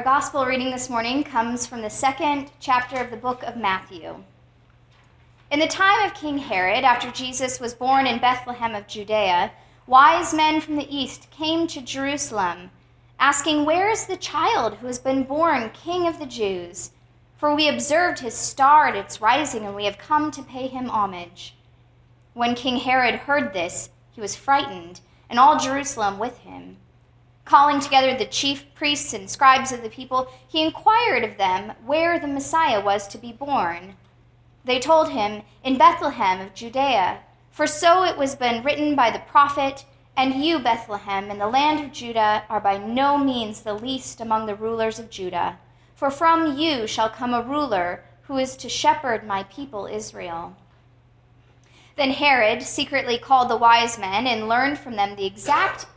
Our gospel reading this morning comes from the second chapter of the book of Matthew. In the time of King Herod, after Jesus was born in Bethlehem of Judea, wise men from the east came to Jerusalem, asking, Where is the child who has been born King of the Jews? For we observed his star at its rising, and we have come to pay him homage. When King Herod heard this, he was frightened, and all Jerusalem with him. Calling together the chief priests and scribes of the people, he inquired of them where the Messiah was to be born. They told him, In Bethlehem of Judea, for so it was been written by the prophet, And you, Bethlehem, in the land of Judah, are by no means the least among the rulers of Judah, for from you shall come a ruler who is to shepherd my people Israel. Then Herod secretly called the wise men and learned from them the exact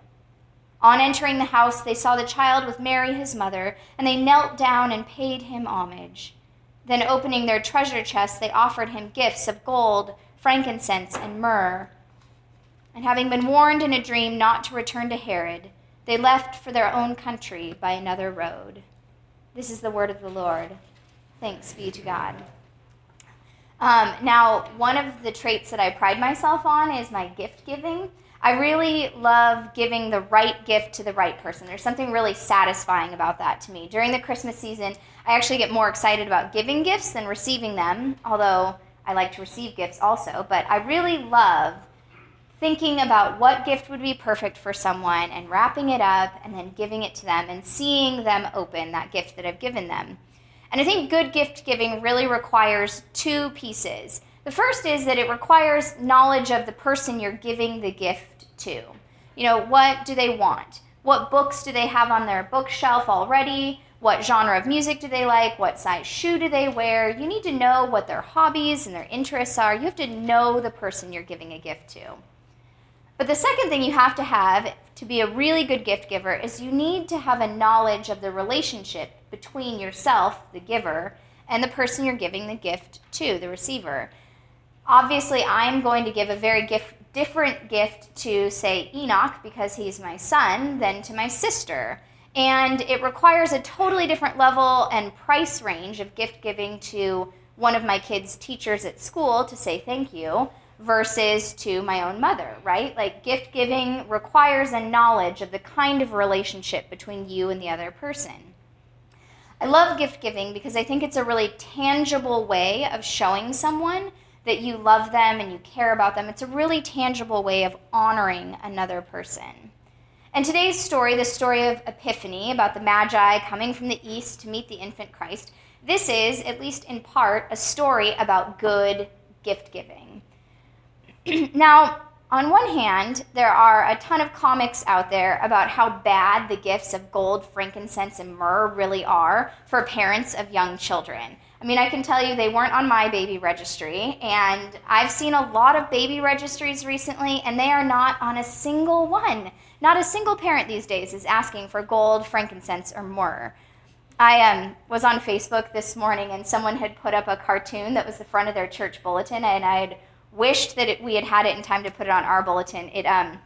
On entering the house, they saw the child with Mary, his mother, and they knelt down and paid him homage. Then, opening their treasure chests, they offered him gifts of gold, frankincense, and myrrh. And having been warned in a dream not to return to Herod, they left for their own country by another road. This is the word of the Lord. Thanks be to God. Um, now, one of the traits that I pride myself on is my gift giving. I really love giving the right gift to the right person. There's something really satisfying about that to me. During the Christmas season, I actually get more excited about giving gifts than receiving them, although I like to receive gifts also. But I really love thinking about what gift would be perfect for someone and wrapping it up and then giving it to them and seeing them open that gift that I've given them. And I think good gift giving really requires two pieces. The first is that it requires knowledge of the person you're giving the gift to. You know, what do they want? What books do they have on their bookshelf already? What genre of music do they like? What size shoe do they wear? You need to know what their hobbies and their interests are. You have to know the person you're giving a gift to. But the second thing you have to have to be a really good gift giver is you need to have a knowledge of the relationship between yourself, the giver, and the person you're giving the gift to, the receiver. Obviously, I'm going to give a very gift different gift to, say, Enoch, because he's my son, than to my sister. And it requires a totally different level and price range of gift giving to one of my kids' teachers at school to say thank you versus to my own mother, right? Like gift giving requires a knowledge of the kind of relationship between you and the other person. I love gift giving because I think it's a really tangible way of showing someone that you love them and you care about them. It's a really tangible way of honoring another person. And today's story, the story of Epiphany, about the Magi coming from the east to meet the infant Christ, this is, at least in part, a story about good gift giving. now, on one hand, there are a ton of comics out there about how bad the gifts of gold, frankincense, and myrrh really are for parents of young children. I mean, I can tell you they weren't on my baby registry, and I've seen a lot of baby registries recently, and they are not on a single one. Not a single parent these days is asking for gold, frankincense, or myrrh. I um, was on Facebook this morning, and someone had put up a cartoon that was the front of their church bulletin, and I had wished that it, we had had it in time to put it on our bulletin. It um,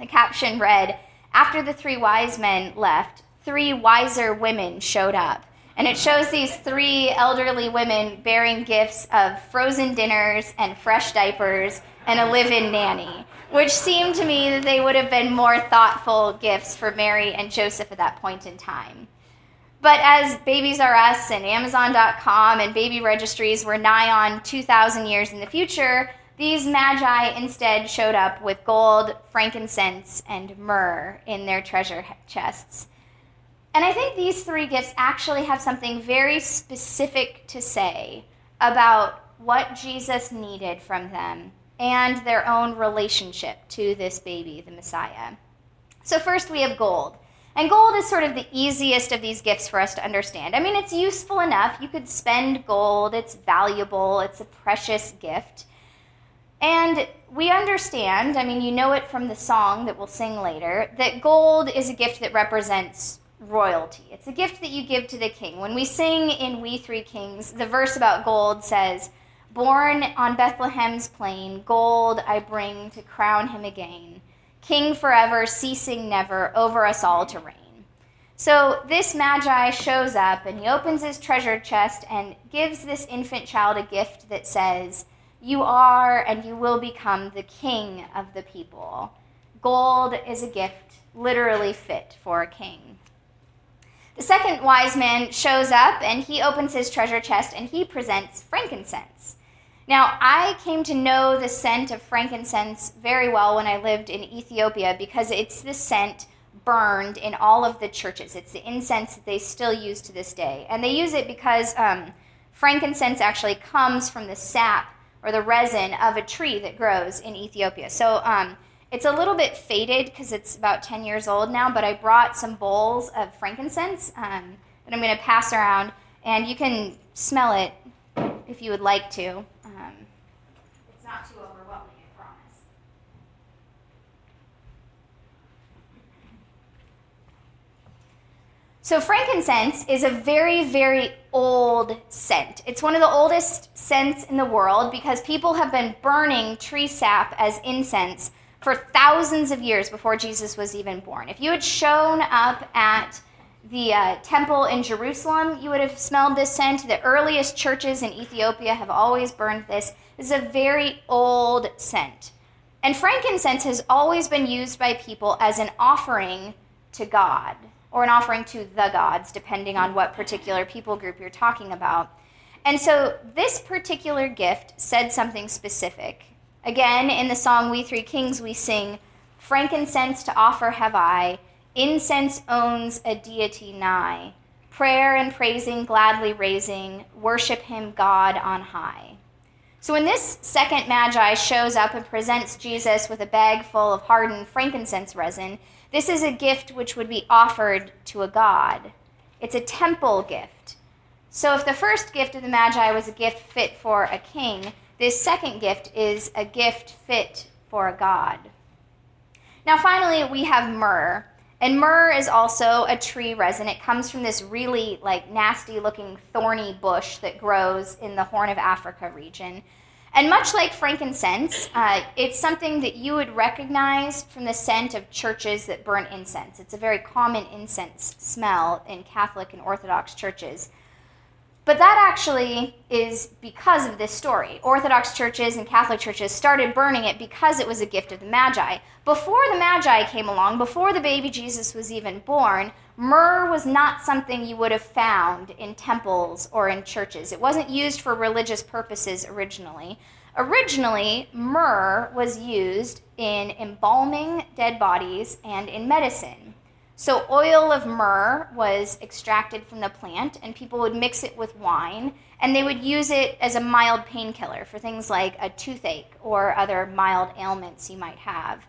the caption read, "After the three wise men left, three wiser women showed up." And it shows these three elderly women bearing gifts of frozen dinners and fresh diapers and a live in nanny, which seemed to me that they would have been more thoughtful gifts for Mary and Joseph at that point in time. But as Babies R Us and Amazon.com and baby registries were nigh on 2,000 years in the future, these magi instead showed up with gold, frankincense, and myrrh in their treasure chests. And I think these three gifts actually have something very specific to say about what Jesus needed from them and their own relationship to this baby, the Messiah. So, first we have gold. And gold is sort of the easiest of these gifts for us to understand. I mean, it's useful enough. You could spend gold, it's valuable, it's a precious gift. And we understand, I mean, you know it from the song that we'll sing later, that gold is a gift that represents royalty. It's a gift that you give to the king. When we sing in We Three Kings, the verse about gold says, Born on Bethlehem's plain, gold I bring to crown him again. King forever, ceasing never, over us all to reign. So this Magi shows up and he opens his treasure chest and gives this infant child a gift that says, You are and you will become the king of the people. Gold is a gift literally fit for a king. The second wise man shows up and he opens his treasure chest and he presents frankincense. Now, I came to know the scent of frankincense very well when I lived in Ethiopia because it's the scent burned in all of the churches. It's the incense that they still use to this day. And they use it because um, frankincense actually comes from the sap or the resin of a tree that grows in Ethiopia. So um, it's a little bit faded because it's about 10 years old now, but I brought some bowls of frankincense um, that I'm going to pass around, and you can smell it if you would like to. Um, it's not too overwhelming, I promise. So, frankincense is a very, very old scent. It's one of the oldest scents in the world because people have been burning tree sap as incense for thousands of years before Jesus was even born. If you had shown up at the uh, temple in Jerusalem, you would have smelled this scent. The earliest churches in Ethiopia have always burned this. This is a very old scent. And frankincense has always been used by people as an offering to God or an offering to the gods, depending on what particular people group you're talking about. And so this particular gift said something specific. Again, in the song We Three Kings, we sing, Frankincense to offer have I, incense owns a deity nigh. Prayer and praising gladly raising, worship him God on high. So when this second Magi shows up and presents Jesus with a bag full of hardened frankincense resin, this is a gift which would be offered to a god. It's a temple gift. So if the first gift of the Magi was a gift fit for a king, this second gift is a gift fit for a god. Now, finally, we have myrrh. And myrrh is also a tree resin. It comes from this really like nasty looking thorny bush that grows in the Horn of Africa region. And much like frankincense, uh, it's something that you would recognize from the scent of churches that burn incense. It's a very common incense smell in Catholic and Orthodox churches. But that actually is because of this story. Orthodox churches and Catholic churches started burning it because it was a gift of the Magi. Before the Magi came along, before the baby Jesus was even born, myrrh was not something you would have found in temples or in churches. It wasn't used for religious purposes originally. Originally, myrrh was used in embalming dead bodies and in medicine. So, oil of myrrh was extracted from the plant, and people would mix it with wine, and they would use it as a mild painkiller for things like a toothache or other mild ailments you might have.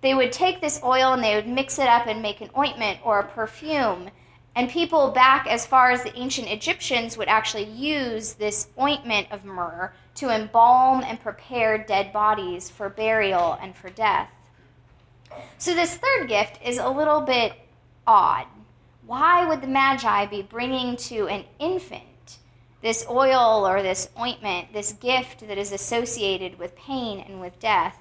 They would take this oil and they would mix it up and make an ointment or a perfume. And people back as far as the ancient Egyptians would actually use this ointment of myrrh to embalm and prepare dead bodies for burial and for death. So, this third gift is a little bit odd. Why would the Magi be bringing to an infant this oil or this ointment, this gift that is associated with pain and with death?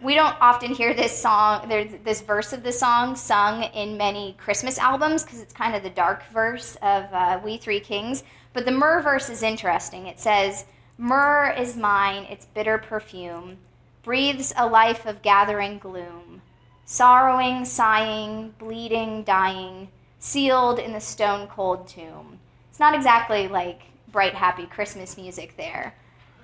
We don't often hear this song, this verse of the song sung in many Christmas albums because it's kind of the dark verse of uh, We Three Kings. But the myrrh verse is interesting. It says, Myrrh is mine, its bitter perfume breathes a life of gathering gloom, sorrowing, sighing, bleeding, dying, sealed in the stone cold tomb. It's not exactly like bright, happy Christmas music there,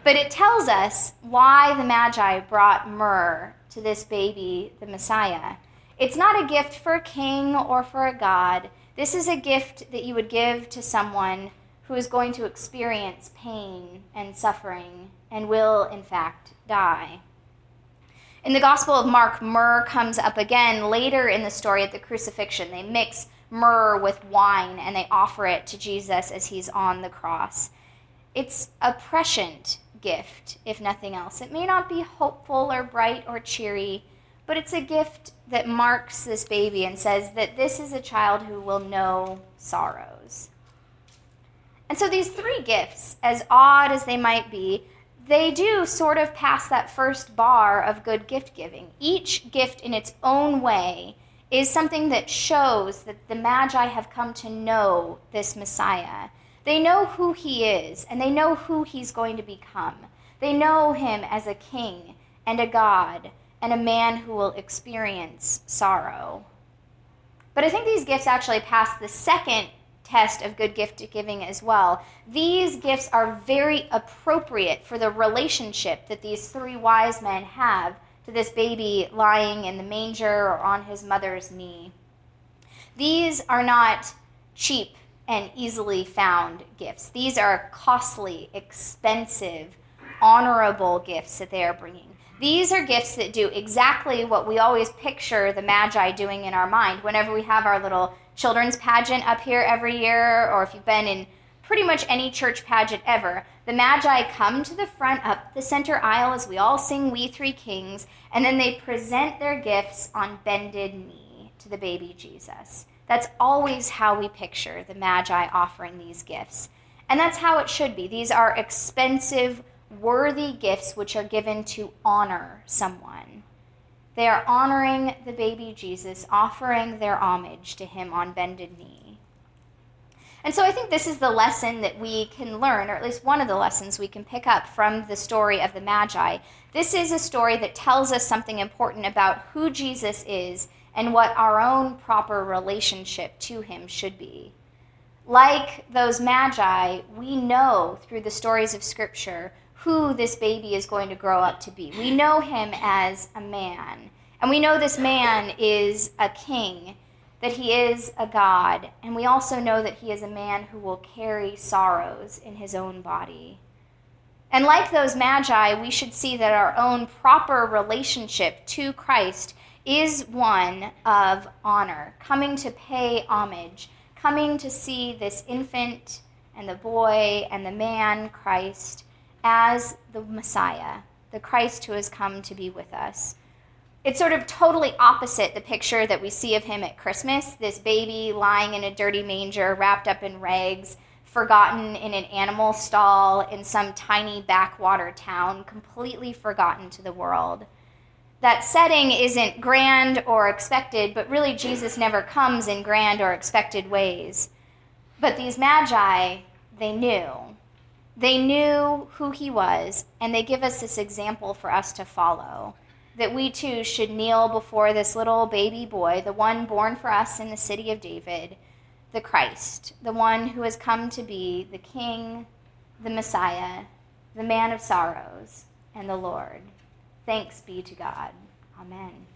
but it tells us why the Magi brought myrrh to this baby, the Messiah. It's not a gift for a king or for a god. This is a gift that you would give to someone who is going to experience pain and suffering and will, in fact, die. In the Gospel of Mark, myrrh comes up again later in the story of the crucifixion. They mix myrrh with wine and they offer it to Jesus as he's on the cross. It's a prescient gift, if nothing else. It may not be hopeful or bright or cheery, but it's a gift that marks this baby and says that this is a child who will know sorrows. And so these three gifts, as odd as they might be, they do sort of pass that first bar of good gift giving. Each gift in its own way is something that shows that the Magi have come to know this Messiah. They know who he is, and they know who he's going to become. They know him as a king and a God and a man who will experience sorrow. But I think these gifts actually pass the second test of good gift giving as well. These gifts are very appropriate for the relationship that these three wise men have to this baby lying in the manger or on his mother's knee. These are not cheap and easily found gifts. These are costly, expensive, honorable gifts that they are bringing. These are gifts that do exactly what we always picture the Magi doing in our mind whenever we have our little children's pageant up here every year, or if you've been in pretty much any church pageant ever, the Magi come to the front up the center aisle as we all sing We Three Kings, and then they present their gifts on bended knee to the baby Jesus. That's always how we picture the Magi offering these gifts. And that's how it should be. These are expensive, worthy gifts which are given to honor someone. They are honoring the baby Jesus, offering their homage to him on bended knee. And so I think this is the lesson that we can learn, or at least one of the lessons we can pick up from the story of the Magi. This is a story that tells us something important about who Jesus is and what our own proper relationship to him should be. Like those Magi, we know through the stories of Scripture who this baby is going to grow up to be. We know him as a man, and we know this man is a king, that he is a God, and we also know that he is a man who will carry sorrows in his own body. And like those magi, we should see that our own proper relationship to Christ is one of honor, coming to pay homage, coming to see this infant and the boy and the man, Christ, as the Messiah, the Christ who has come to be with us. It's sort of totally opposite the picture that we see of him at Christmas this baby lying in a dirty manger, wrapped up in rags, forgotten in an animal stall in some tiny backwater town, completely forgotten to the world. That setting isn't grand or expected, but really Jesus never comes in grand or expected ways. But these magi, they knew. They knew who he was, and they give us this example for us to follow. That we too should kneel before this little baby boy, the one born for us in the city of David, the Christ, the one who has come to be the King, the Messiah, the man of sorrows, and the Lord. Thanks be to God. Amen.